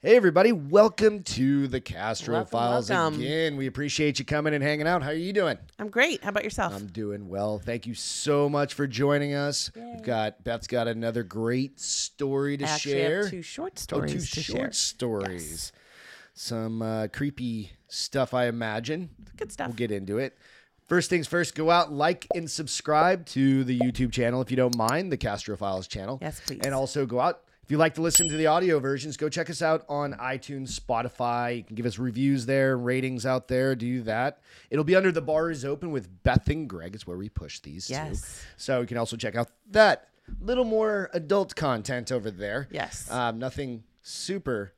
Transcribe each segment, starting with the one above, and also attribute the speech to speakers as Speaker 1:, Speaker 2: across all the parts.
Speaker 1: Hey, everybody. Welcome to the Castro
Speaker 2: Welcome,
Speaker 1: Files
Speaker 2: welcome.
Speaker 1: again. We appreciate you coming and hanging out. How are you doing?
Speaker 2: I'm great. How about yourself?
Speaker 1: I'm doing well. Thank you so much for joining us. We've got Beth's got another great story to
Speaker 2: actually
Speaker 1: share.
Speaker 2: two short
Speaker 1: oh,
Speaker 2: stories
Speaker 1: two
Speaker 2: to
Speaker 1: short
Speaker 2: share.
Speaker 1: stories. Some uh, creepy stuff, I imagine.
Speaker 2: Good stuff.
Speaker 1: We'll get into it. First things first, go out, like, and subscribe to the YouTube channel if you don't mind, the Castro Files channel.
Speaker 2: Yes, please.
Speaker 1: And also go out. If you like to listen to the audio versions, go check us out on iTunes, Spotify. You can give us reviews there, ratings out there. Do that. It'll be under the bar is open with Beth and Greg. Is where we push these.
Speaker 2: Yes.
Speaker 1: To. So you can also check out that little more adult content over there.
Speaker 2: Yes.
Speaker 1: Um, nothing super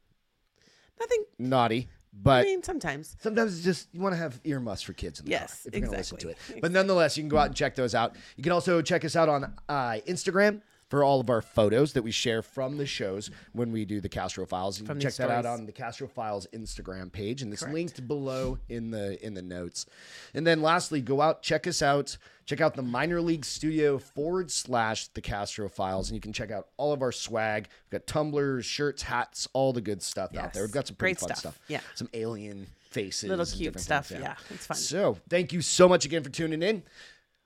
Speaker 2: Nothing.
Speaker 1: naughty, But I
Speaker 2: mean, sometimes.
Speaker 1: Sometimes it's just you want to have earmuffs for kids in the
Speaker 2: Yes,
Speaker 1: car if you're going to listen to it. But nonetheless, you can go out and check those out. You can also check us out on uh, Instagram for all of our photos that we share from the shows when we do the Castro Files. You
Speaker 2: From
Speaker 1: can check that out on the Castro Files Instagram page, and it's
Speaker 2: Correct.
Speaker 1: linked below in the in the notes. And then lastly, go out check us out. Check out the minor league studio forward slash the Castro Files, and you can check out all of our swag. We've got tumblers, shirts, hats, all the good stuff out there. We've got some pretty
Speaker 2: Great
Speaker 1: fun
Speaker 2: stuff.
Speaker 1: stuff.
Speaker 2: Yeah.
Speaker 1: Some alien faces.
Speaker 2: Little cute stuff.
Speaker 1: things,
Speaker 2: Yeah, it's fun.
Speaker 1: So thank you so much again for tuning in.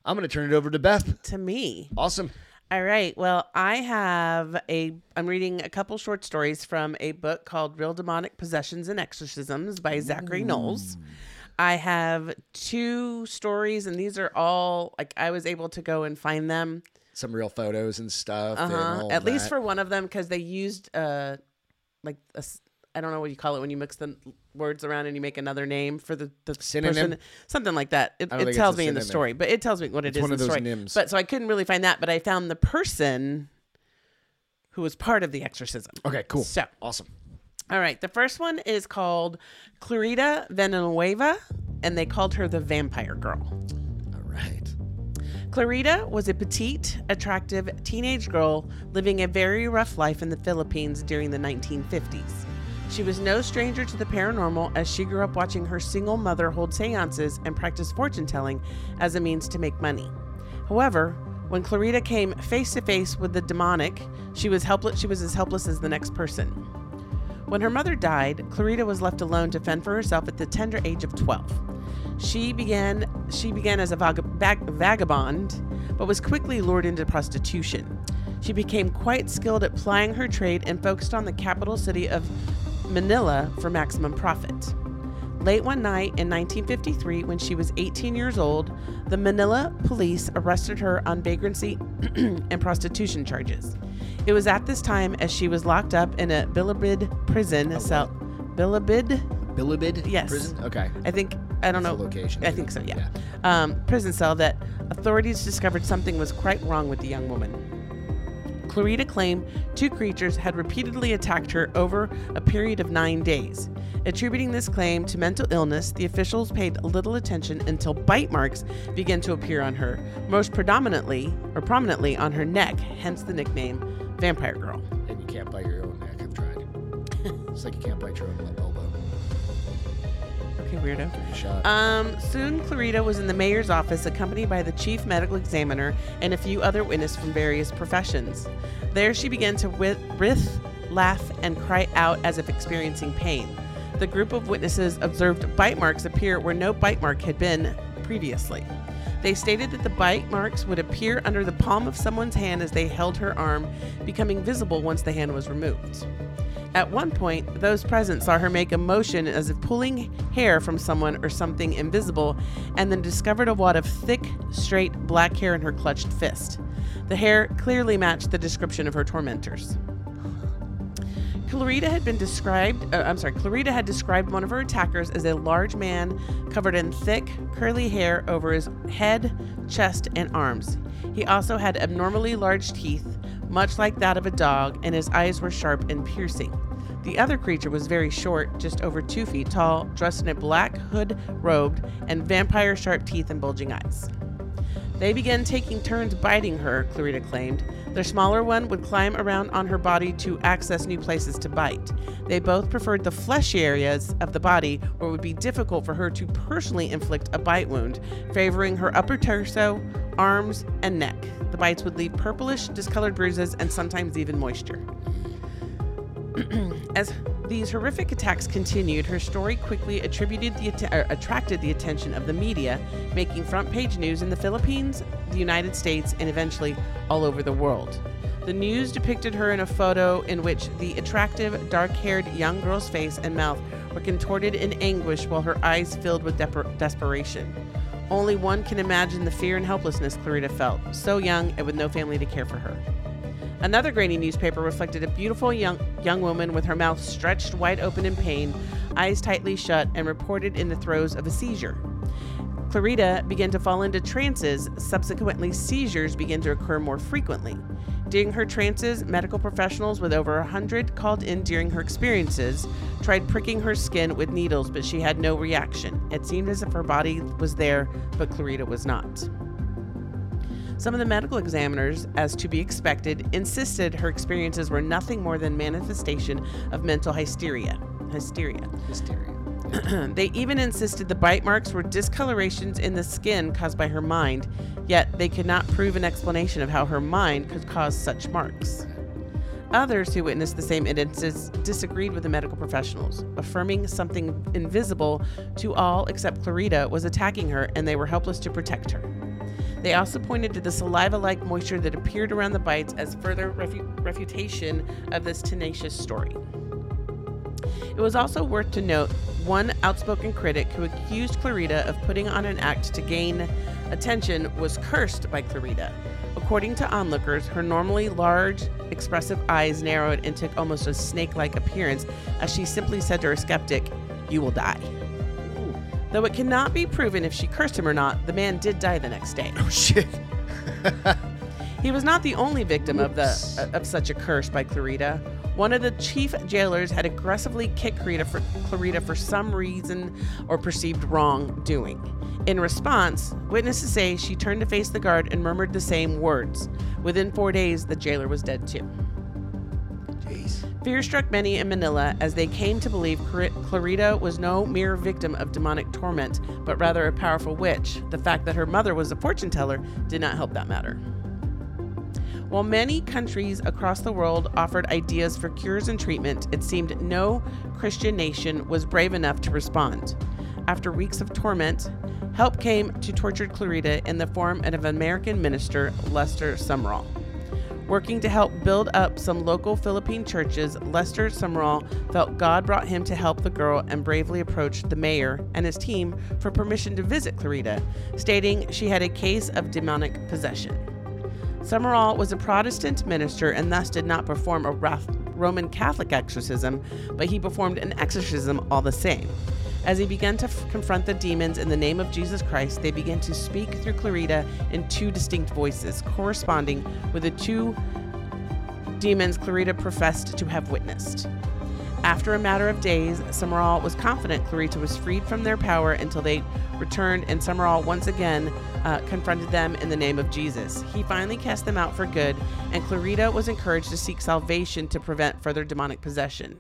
Speaker 1: I'm going to turn it over to Beth.
Speaker 2: To me.
Speaker 1: Awesome.
Speaker 2: All right. Well, I have a. I'm reading a couple short stories from a book called Real Demonic Possessions and Exorcisms by Zachery Knowles. I have two stories, and these are all like I was able to go and find them.
Speaker 1: Some real photos and stuff.
Speaker 2: Uh-huh.
Speaker 1: all
Speaker 2: At
Speaker 1: of
Speaker 2: least for one of them, because they used uh, like a I don't know what you call it when you mix the words around and you make another name for the the
Speaker 1: Synonym?
Speaker 2: person, something like that. It, it tells me in the story, but it tells me what it
Speaker 1: It's
Speaker 2: is
Speaker 1: one
Speaker 2: in
Speaker 1: of
Speaker 2: the
Speaker 1: those
Speaker 2: story.
Speaker 1: nyms.
Speaker 2: But so I couldn't really find that, but I found the person who was part of the exorcism.
Speaker 1: Okay, cool.
Speaker 2: So,
Speaker 1: Awesome.
Speaker 2: all right, the first one is called Clarita Villanueva, and they called her the Vampire Girl.
Speaker 1: All right.
Speaker 2: Clarita was a petite, attractive teenage girl living a very rough life in the Philippines during the 1950s. She was no stranger to the paranormal as she grew up watching her single mother hold seances and practice fortune telling as a means to make money. However, when Clarita came face to face with the demonic, she was helpless she was as helpless as the next person. When her mother died, Clarita was left alone to fend for herself at the tender age of 12. She began she began as a vag- vag- vagabond, but was quickly lured into prostitution. She became quite skilled at plying her trade and focused on the capital city of Manila for maximum profit. Late one night in 1953, when she was 18 years old, the Manila police arrested her on vagrancy and prostitution charges. It was at this time as she was locked up in a Bilibid prison cell. Bilibid?
Speaker 1: Bilibid
Speaker 2: Yes.
Speaker 1: prison? Okay.
Speaker 2: I think I don't
Speaker 1: That's
Speaker 2: know.
Speaker 1: location,
Speaker 2: I think so. Yeah. Um, prison cell that authorities discovered something was quite wrong with the young woman. Clarita claimed two creatures had repeatedly attacked her over a period of nine days. Attributing this claim to mental illness, the officials paid little attention until bite marks began to appear on her, most predominantly or prominently on her neck, hence the nickname Vampire Girl.
Speaker 1: And you can't bite your own neck. I've tried. it's like you can't bite your own elbow.
Speaker 2: Weirdo.
Speaker 1: Give it a shot.
Speaker 2: Um, soon Clarita was in the mayor's office accompanied by the chief medical examiner and a few other witnesses from various professions. There she began to writhe, laugh, and cry out as if experiencing pain. The group of witnesses observed bite marks appear where no bite mark had been previously. They stated that the bite marks would appear under the palm of someone's hand as they held her arm, becoming visible once the hand was removed. At one point, those present saw her make a motion as if pulling hair from someone or something invisible, and then discovered a wad of thick, straight black hair in her clutched fist. The hair clearly matched the description of her tormentors. Clarita had been described, uh, I'm sorry, Clarita had described one of her attackers as a large man covered in thick, curly hair over his head, chest, and arms. He also had abnormally large teeth, much like that of a dog, and his eyes were sharp and piercing. The other creature was very short, just over two feet tall, dressed in a black hood robed, and vampire sharp teeth and bulging eyes. They began taking turns biting her, Clarita claimed. Their smaller one would climb around on her body to access new places to bite. They both preferred the fleshy areas of the body where it would be difficult for her to personally inflict a bite wound, favoring her upper torso, arms, and neck. The bites would leave purplish, discolored bruises and sometimes even moisture. As these horrific attacks continued, her story quickly attributed the er, attracted the attention of the media, making front page news in the Philippines, the United States, and eventually all over the world. The news depicted her in a photo in which the attractive, dark haired young girl's face and mouth were contorted in anguish while her eyes filled with desperation. Only one can imagine the fear and helplessness Clarita felt, so young and with no family to care for her. Another grainy newspaper reflected a beautiful young, young woman with her mouth stretched wide open in pain, eyes tightly shut, and reported in the throes of a seizure. Clarita began to fall into trances. Subsequently, seizures began to occur more frequently. During her trances, medical professionals with over 100 called in during her experiences tried pricking her skin with needles, but she had no reaction. It seemed as if her body was there, but Clarita was not. Some of the medical examiners, as to be expected, insisted her experiences were nothing more than manifestation of mental hysteria. Hysteria.
Speaker 1: Hysteria.
Speaker 2: they even insisted the bite marks were discolorations in the skin caused by her mind, yet they could not prove an explanation of how her mind could cause such marks. Others who witnessed the same instances disagreed with the medical professionals, affirming something invisible to all except Clarita was attacking her and they were helpless to protect her. They also pointed to the saliva like moisture that appeared around the bites as further refu- refutation of this tenacious story. It was also worth to note one outspoken critic who accused Clarita of putting on an act to gain attention was cursed by Clarita. According to onlookers, her normally large, expressive eyes narrowed and took almost a snake like appearance as she simply said to her skeptic, You will die. Though it cannot be proven if she cursed him or not, the man did die the next day.
Speaker 1: Oh shit.
Speaker 2: He was not the only victim of the uh, of such a curse by Clarita. One of the chief jailers had aggressively kicked Clarita for, Clarita for some reason or perceived wrongdoing. In response, witnesses say she turned to face the guard and murmured the same words. Within four days, the jailer was dead too.
Speaker 1: Jeez.
Speaker 2: Fear struck many in Manila as they came to believe Clar- Clarita was no mere victim of demonic torment, but rather a powerful witch. The fact that her mother was a fortune teller did not help that matter. While many countries across the world offered ideas for cures and treatment, it seemed no Christian nation was brave enough to respond. After weeks of torment, help came to tortured Clarita in the form of an American minister, Lester Sumrall. Working to help build up some local Philippine churches, Lester Sumrall felt God brought him to help the girl and bravely approached the mayor and his team for permission to visit Clarita, stating she had a case of demonic possession. Sumrall was a Protestant minister and thus did not perform a Roman Catholic exorcism, but he performed an exorcism all the same. As he began to f- confront the demons in the name of Jesus Christ, they began to speak through Clarita in two distinct voices, corresponding with the two demons Clarita professed to have witnessed. After a matter of days, Sumrall was confident Clarita was freed from their power until they returned, and Sumrall once again uh, confronted them in the name of Jesus. He finally cast them out for good, and Clarita was encouraged to seek salvation to prevent further demonic possession.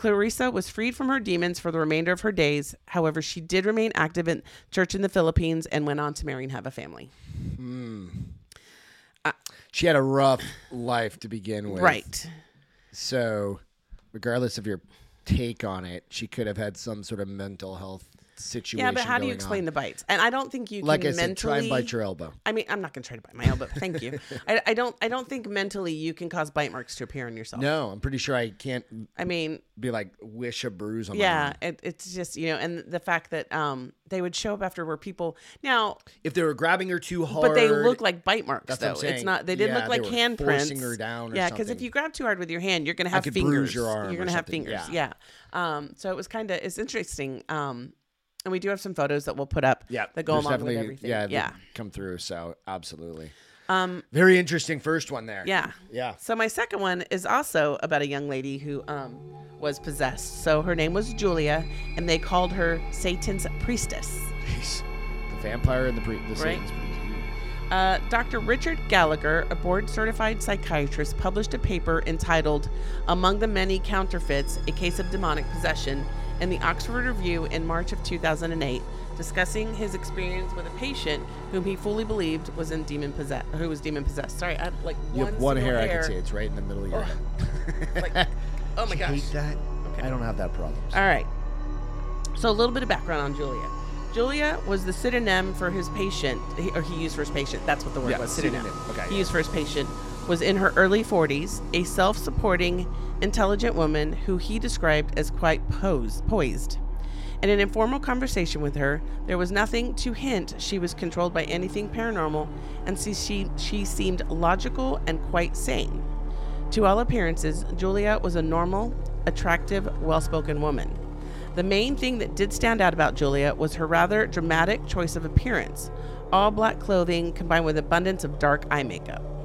Speaker 2: Clarissa was freed from her demons for the remainder of her days. However, she did remain active in church in the Philippines and went on to marry and have a family. Hmm.
Speaker 1: Uh, she had a rough life to begin with.
Speaker 2: Right.
Speaker 1: So, regardless of your take on it, she could have had some sort of mental health situation.
Speaker 2: Yeah, but how do you explain
Speaker 1: on.
Speaker 2: the bites? And I don't think you
Speaker 1: Like
Speaker 2: can
Speaker 1: I said,
Speaker 2: mentally
Speaker 1: try and bite your elbow.
Speaker 2: I mean, I'm not going to try to bite my elbow. Thank you. I, I don't. I don't think mentally you can cause bite marks to appear on yourself.
Speaker 1: No, I'm pretty sure I can't
Speaker 2: I mean,
Speaker 1: be like wish a bruise on my
Speaker 2: yeah, it, it's just you know, and the fact that um they would show up after where people now,
Speaker 1: If they were grabbing her too hard,
Speaker 2: but they look like bite marks
Speaker 1: That's
Speaker 2: though.
Speaker 1: what I'm
Speaker 2: It's not. They didn't
Speaker 1: Yeah,
Speaker 2: look like handprints.
Speaker 1: forcing her down or
Speaker 2: yeah, because if you grab too hard with your hand, you're gonna have
Speaker 1: could
Speaker 2: fingers.
Speaker 1: bruise your arm
Speaker 2: you're gonna have fingers.
Speaker 1: yeah.
Speaker 2: Yeah. Um. So it was kind of it's interesting. Um. And we do have some photos that we'll put up.
Speaker 1: yeah,
Speaker 2: That go along with everything.
Speaker 1: Yeah,
Speaker 2: Yeah.
Speaker 1: come through. So absolutely,
Speaker 2: Um.
Speaker 1: very interesting first one there.
Speaker 2: Yeah.
Speaker 1: yeah.
Speaker 2: So my second one is also about a young lady who um, was possessed. So her name was Julia, and they called her Satan's priestess.
Speaker 1: Jeez. The vampire and the pre- the
Speaker 2: Right.
Speaker 1: Satan's priest.
Speaker 2: Uh, Dr. Richard Gallagher, a board certified psychiatrist, published a paper entitled Among the Many Counterfeits A Case of Demonic Possession in the Oxford Review in March of 2008, discussing his experience with a patient whom he fully believed was in demon possessed, who was demon possessed. Sorry, I have like
Speaker 1: You
Speaker 2: one,
Speaker 1: have one
Speaker 2: single
Speaker 1: hair, I
Speaker 2: hair.
Speaker 1: can see. It's right in the middle of your head.
Speaker 2: like Oh my gosh.
Speaker 1: Hate that.
Speaker 2: Okay.
Speaker 1: I don't have that problem.
Speaker 2: All right. So a little bit of background on Julia. Julia was the pseudonym for his patient, or he used for his patient. That's what the word
Speaker 1: Yeah,
Speaker 2: was. Pseudonym.
Speaker 1: Okay,
Speaker 2: He
Speaker 1: yeah.
Speaker 2: used for his patient was in her early 40s, a self-supporting, intelligent woman who he described as quite posed, poised. In an informal conversation with her, there was nothing to hint she was controlled by anything paranormal, and she, she, she seemed logical and quite sane. To all appearances, Julia was a normal, attractive, well spoken woman. The main thing that did stand out about Julia was her rather dramatic choice of appearance all black clothing combined with abundance of dark eye makeup.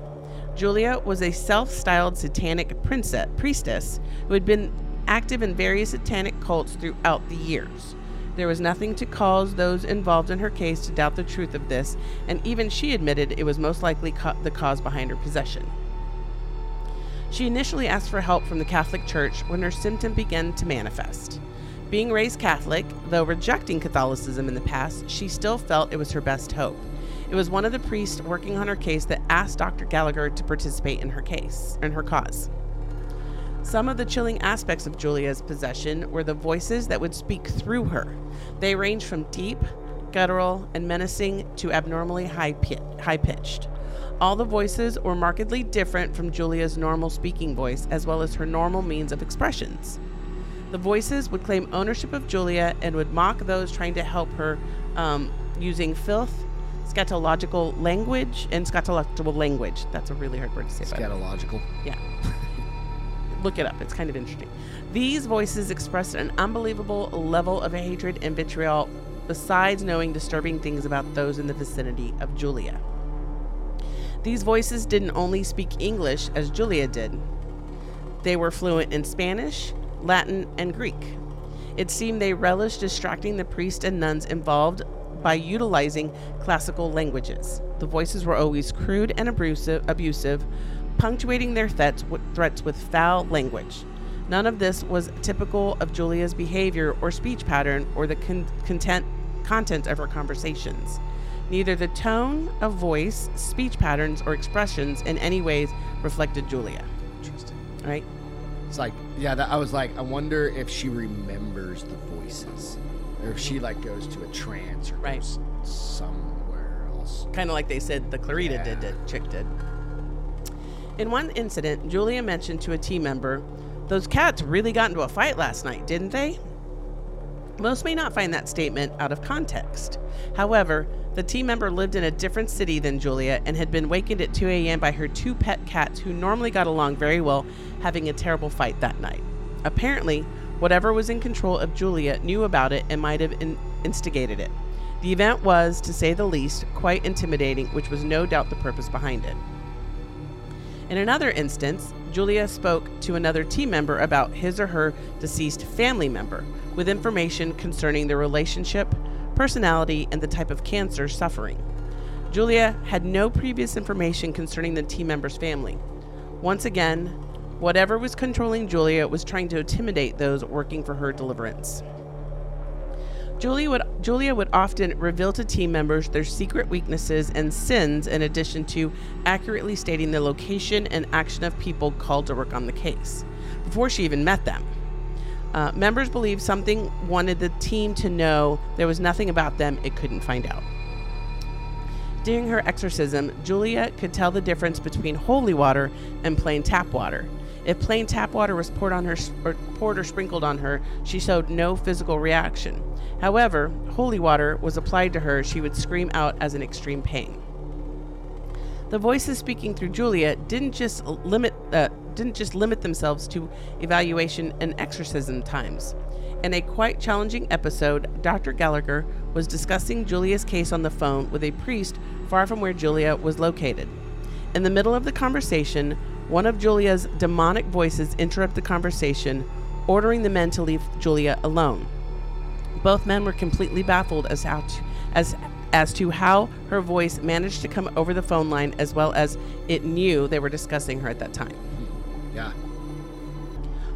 Speaker 2: Julia was a self styled satanic princess, priestess who had been active in various satanic cults throughout the years. There was nothing to cause those involved in her case to doubt the truth of this, and even she admitted it was most likely the cause behind her possession. She initially asked for help from the Catholic Church when her symptom began to manifest. Being raised Catholic, though rejecting Catholicism in the past, she still felt it was her best hope. It was one of the priests working on her case that asked Dr. Gallagher to participate in her case, in her cause. Some of the chilling aspects of Julia's possession were the voices that would speak through her. They ranged from deep, guttural, and menacing to abnormally high high pitched. All the voices were markedly different from Julia's normal speaking voice, as well as her normal means of expressions. The voices would claim ownership of Julia and would mock those trying to help her um, using filth, scatological language, and scatological language. That's a really hard word to say. by the way.
Speaker 1: Scatological.
Speaker 2: Yeah. Look it up. It's kind of interesting. These voices expressed an unbelievable level of hatred and vitriol, besides knowing disturbing things about those in the vicinity of Julia. These voices didn't only speak English as Julia did, they were fluent in Spanish, Latin, and Greek. It seemed they relished distracting the priests and nuns involved by utilizing classical languages. The voices were always crude and abusive, abusive punctuating their threats with, threats with foul language. None of this was typical of Julia's behavior or speech pattern or the con- content, content of her conversations. Neither the tone of voice, speech patterns, or expressions in any ways reflected Julia.
Speaker 1: Interesting.
Speaker 2: Right?
Speaker 1: It's like, yeah, that, I was like, I wonder if she remembers the voices, or if she mm-hmm. like goes to a trance or
Speaker 2: Right.
Speaker 1: goes somewhere else.
Speaker 2: kind of like they said the Clarita did,
Speaker 1: Yeah.
Speaker 2: the chick did. In one incident, Julia mentioned to a team member, Those cats really got into a fight last night, didn't they? Most may not find that statement out of context. However, the team member lived in a different city than Julia and had been wakened at 2 a.m. by her two pet cats who normally got along very well, having a terrible fight that night. Apparently, whatever was in control of Julia knew about it and might have in- instigated it. The event was, to say the least, quite intimidating, which was no doubt the purpose behind it. In another instance, Julia spoke to another team member about his or her deceased family member with information concerning their relationship, personality, and the type of cancer suffering. Julia had no previous information concerning the team member's family. Once again, whatever was controlling Julia was trying to intimidate those working for her deliverance. Julia would, Julia would often reveal to team members their secret weaknesses and sins in addition to accurately stating the location and action of people called to work on the case before she even met them. Uh, members believed something wanted the team to know there was nothing about them it couldn't find out. During her exorcism, Julia could tell the difference between holy water and plain tap water. If plain tap water was poured on her or poured or sprinkled on her, she showed no physical reaction. However, holy water was applied to her, she would scream out as in extreme pain. The voices speaking through Julia didn't just limit uh, didn't just limit themselves to evaluation and exorcism times. In a quite challenging episode, Dr. Gallagher was discussing Julia's case on the phone with a priest far from where Julia was located. In the middle of the conversation, one of Julia's demonic voices interrupted the conversation, ordering the men to leave Julia alone. Both men were completely baffled as how to, as as to how her voice managed to come over the phone line as well as it knew they were discussing her at that time.
Speaker 1: Yeah.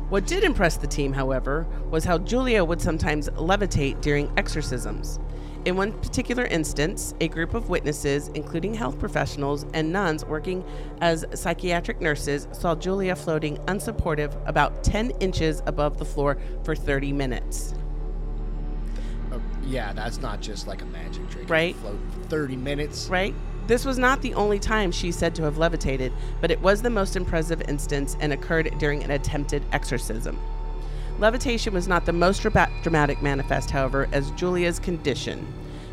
Speaker 2: What did impress the team, however, was how Julia would sometimes levitate during exorcisms. In one particular instance, a group of witnesses, including health professionals and nuns working as psychiatric nurses, saw Julia floating unsupportive about 10 inches above the floor for 30 minutes.
Speaker 1: Oh, yeah, that's not just like a magic trick.
Speaker 2: Right.
Speaker 1: Float for 30 minutes.
Speaker 2: Right? This was not the only time she's said to have levitated, but it was the most impressive instance and occurred during an attempted exorcism. Levitation was not the most dra- dramatic manifest, however, as Julia's condition.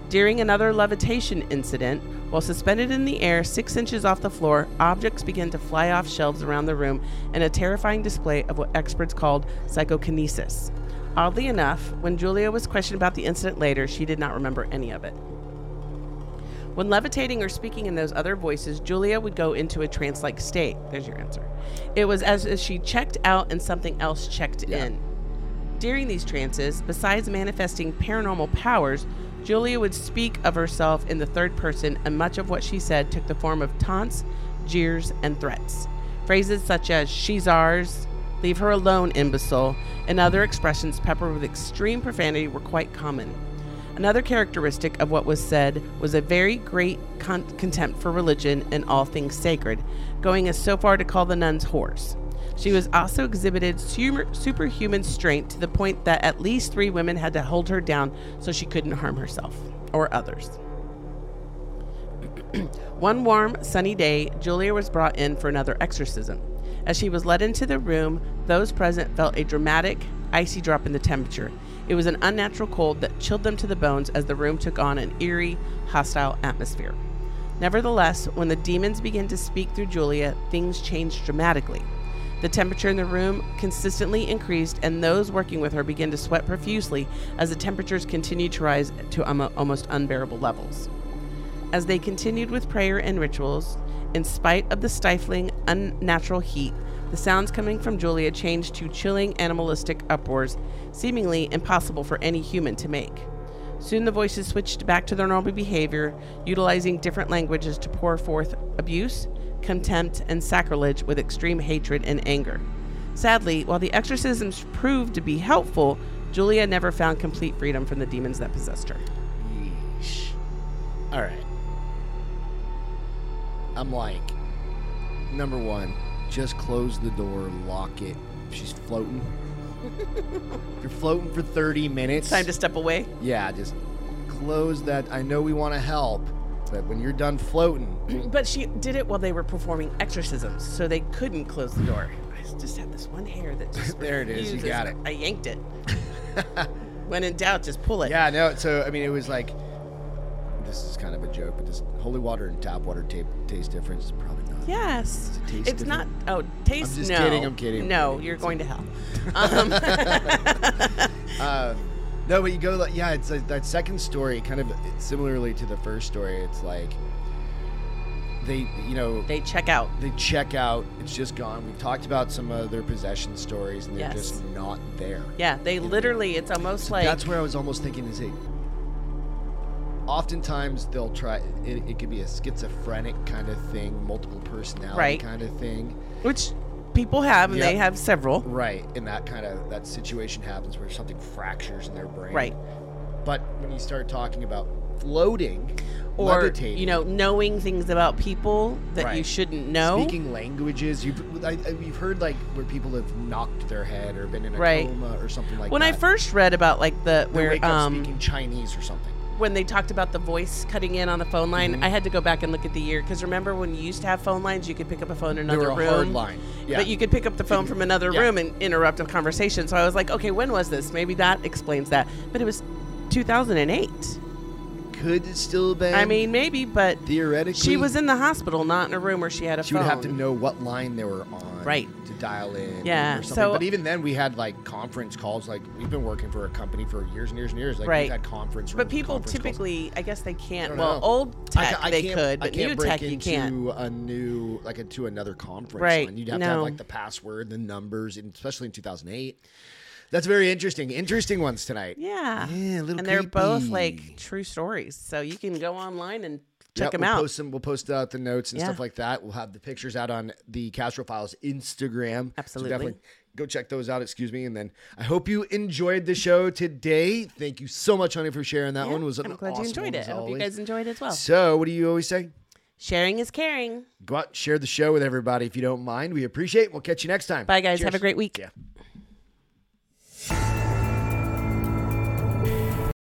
Speaker 2: During another levitation incident, while suspended in the air six inches off the floor, objects began to fly off shelves around the room in a terrifying display of what experts called psychokinesis. Oddly enough, when Julia was questioned about the incident later, she did not remember any of it. When levitating or speaking in those other voices, Julia would go into a trance like state. There's your answer. It was as if she checked out and something else checked
Speaker 1: Yeah.
Speaker 2: in. During these trances, besides manifesting paranormal powers, Julia would speak of herself in the third person, and much of what she said took the form of taunts, jeers, and threats. Phrases such as, she's ours, leave her alone, imbecile, and other expressions peppered with extreme profanity were quite common. Another characteristic of what was said was a very great con- contempt for religion and all things sacred, going as so far to call the nuns whores. She was also exhibited super- superhuman strength to the point that at least three women had to hold her down so she couldn't harm herself or others. One warm, sunny day, Julia was brought in for another exorcism. As she was led into the room, those present felt a dramatic, icy drop in the temperature. It was an unnatural cold that chilled them to the bones as the room took on an eerie, hostile atmosphere. Nevertheless, when the demons began to speak through Julia, things changed dramatically. The temperature in the room consistently increased, and those working with her began to sweat profusely as the temperatures continued to rise to almo- almost unbearable levels. As they continued with prayer and rituals, in spite of the stifling, unnatural heat, the sounds coming from Julia changed to chilling, animalistic uproars, seemingly impossible for any human to make. Soon the voices switched back to their normal behavior, utilizing different languages to pour forth abuse, contempt, and sacrilege with extreme hatred and anger. Sadly, while the exorcisms proved to be helpful, Julia never found complete freedom from the demons that possessed her.
Speaker 1: Yeesh. All right. I'm like, number one, just close the door, lock it. She's floating. If You're floating for 30 minutes.
Speaker 2: Time to step away.
Speaker 1: yeah, just close that. I know we want to help, but when you're done floating,
Speaker 2: But she did it while they were performing exorcisms, so they couldn't close the door. I just had this one hair that just
Speaker 1: There it is, you got it.
Speaker 2: I yanked it. when in doubt, just pull it.
Speaker 1: yeah, no. So I mean, it was like, this is kind of a joke, but this holy water and tap water ta- taste different? It's probably not.
Speaker 2: Yes.
Speaker 1: It taste
Speaker 2: it's not. Oh, taste.
Speaker 1: I'm just
Speaker 2: no.
Speaker 1: kidding, I'm kidding, I'm
Speaker 2: No,
Speaker 1: kidding.
Speaker 2: you're
Speaker 1: It's
Speaker 2: going to hell. Um,
Speaker 1: Um, no, but you go like, yeah, it's like that second story, kind of similarly to the first story. It's like they, you know,
Speaker 2: they check out.
Speaker 1: they check out. It's just gone. We've talked about some of their possession stories, and they're
Speaker 2: Yes.
Speaker 1: just not there.
Speaker 2: Yeah, they literally. It's almost like
Speaker 1: That's where I was almost thinking is it. Oftentimes they'll try. It, it could be a schizophrenic kind of thing, multiple personality
Speaker 2: Right.
Speaker 1: kind of thing.
Speaker 2: which people have, and they have several.
Speaker 1: Right, and that kind of that situation happens where something fractures in their brain.
Speaker 2: Right.
Speaker 1: But when you start talking about floating,
Speaker 2: Or
Speaker 1: levitating,
Speaker 2: you know, knowing things about people that you
Speaker 1: Right.
Speaker 2: shouldn't know.
Speaker 1: speaking languages, you've I, I- you've heard like where people have knocked their head or been in a
Speaker 2: Right.
Speaker 1: coma or something like that.
Speaker 2: when
Speaker 1: that.
Speaker 2: I first read about like the
Speaker 1: they
Speaker 2: where
Speaker 1: wake up
Speaker 2: um
Speaker 1: speaking Chinese or something.
Speaker 2: When they talked about the voice cutting in on the phone line,
Speaker 1: Mhm.
Speaker 2: I had to go back and look at the year because remember when you used to have phone lines, you could pick up a phone in another room.
Speaker 1: hard line. Yeah.
Speaker 2: But you could pick up the phone from another
Speaker 1: Yeah.
Speaker 2: room and interrupt a conversation. So I was like, okay, when was this? Maybe that explains that. But it was 2008.
Speaker 1: could it still been.
Speaker 2: I mean, maybe, but
Speaker 1: theoretically,
Speaker 2: she was in the hospital, not in a room where she had a
Speaker 1: She
Speaker 2: phone.
Speaker 1: would have to know what line they were on,
Speaker 2: Right.
Speaker 1: To dial in,
Speaker 2: Yeah,
Speaker 1: or something.
Speaker 2: so-
Speaker 1: but even then, we had like conference calls. Like we've been working for a company for years and years and years. Like
Speaker 2: Right.
Speaker 1: we've had conference.
Speaker 2: But people
Speaker 1: conference calls.
Speaker 2: typically, I guess they can't. Well,
Speaker 1: know.
Speaker 2: old
Speaker 1: I
Speaker 2: tech
Speaker 1: ca- I
Speaker 2: they
Speaker 1: can't-
Speaker 2: could,
Speaker 1: I
Speaker 2: but
Speaker 1: can't
Speaker 2: new
Speaker 1: break
Speaker 2: tech you
Speaker 1: into
Speaker 2: can't.
Speaker 1: a new like into another conference.
Speaker 2: Right,
Speaker 1: line. You'd have to have like the password, the numbers, and especially in 2008. That's very interesting. Interesting ones tonight.
Speaker 2: Yeah.
Speaker 1: Yeah, a little
Speaker 2: and they're both like true stories. So you can go online and check them
Speaker 1: we'll
Speaker 2: out.
Speaker 1: Post them, we'll post out the notes and
Speaker 2: Yeah.
Speaker 1: stuff like that. We'll have the pictures out on the Castro Files Instagram. So
Speaker 2: Absolutely.
Speaker 1: definitely go check those out. Excuse me. And then I hope you enjoyed the show today. Thank you so much, honey, for sharing that
Speaker 2: Yeah,
Speaker 1: one. It was an
Speaker 2: I'm glad
Speaker 1: awesome
Speaker 2: you enjoyed
Speaker 1: one,
Speaker 2: it. I hope you guys enjoyed it as well.
Speaker 1: So, what do you always say?
Speaker 2: Sharing is caring.
Speaker 1: Go out and share the show with everybody if you don't mind. We appreciate it. We'll catch you next time.
Speaker 2: Bye, guys. Have a great week.
Speaker 1: Yeah.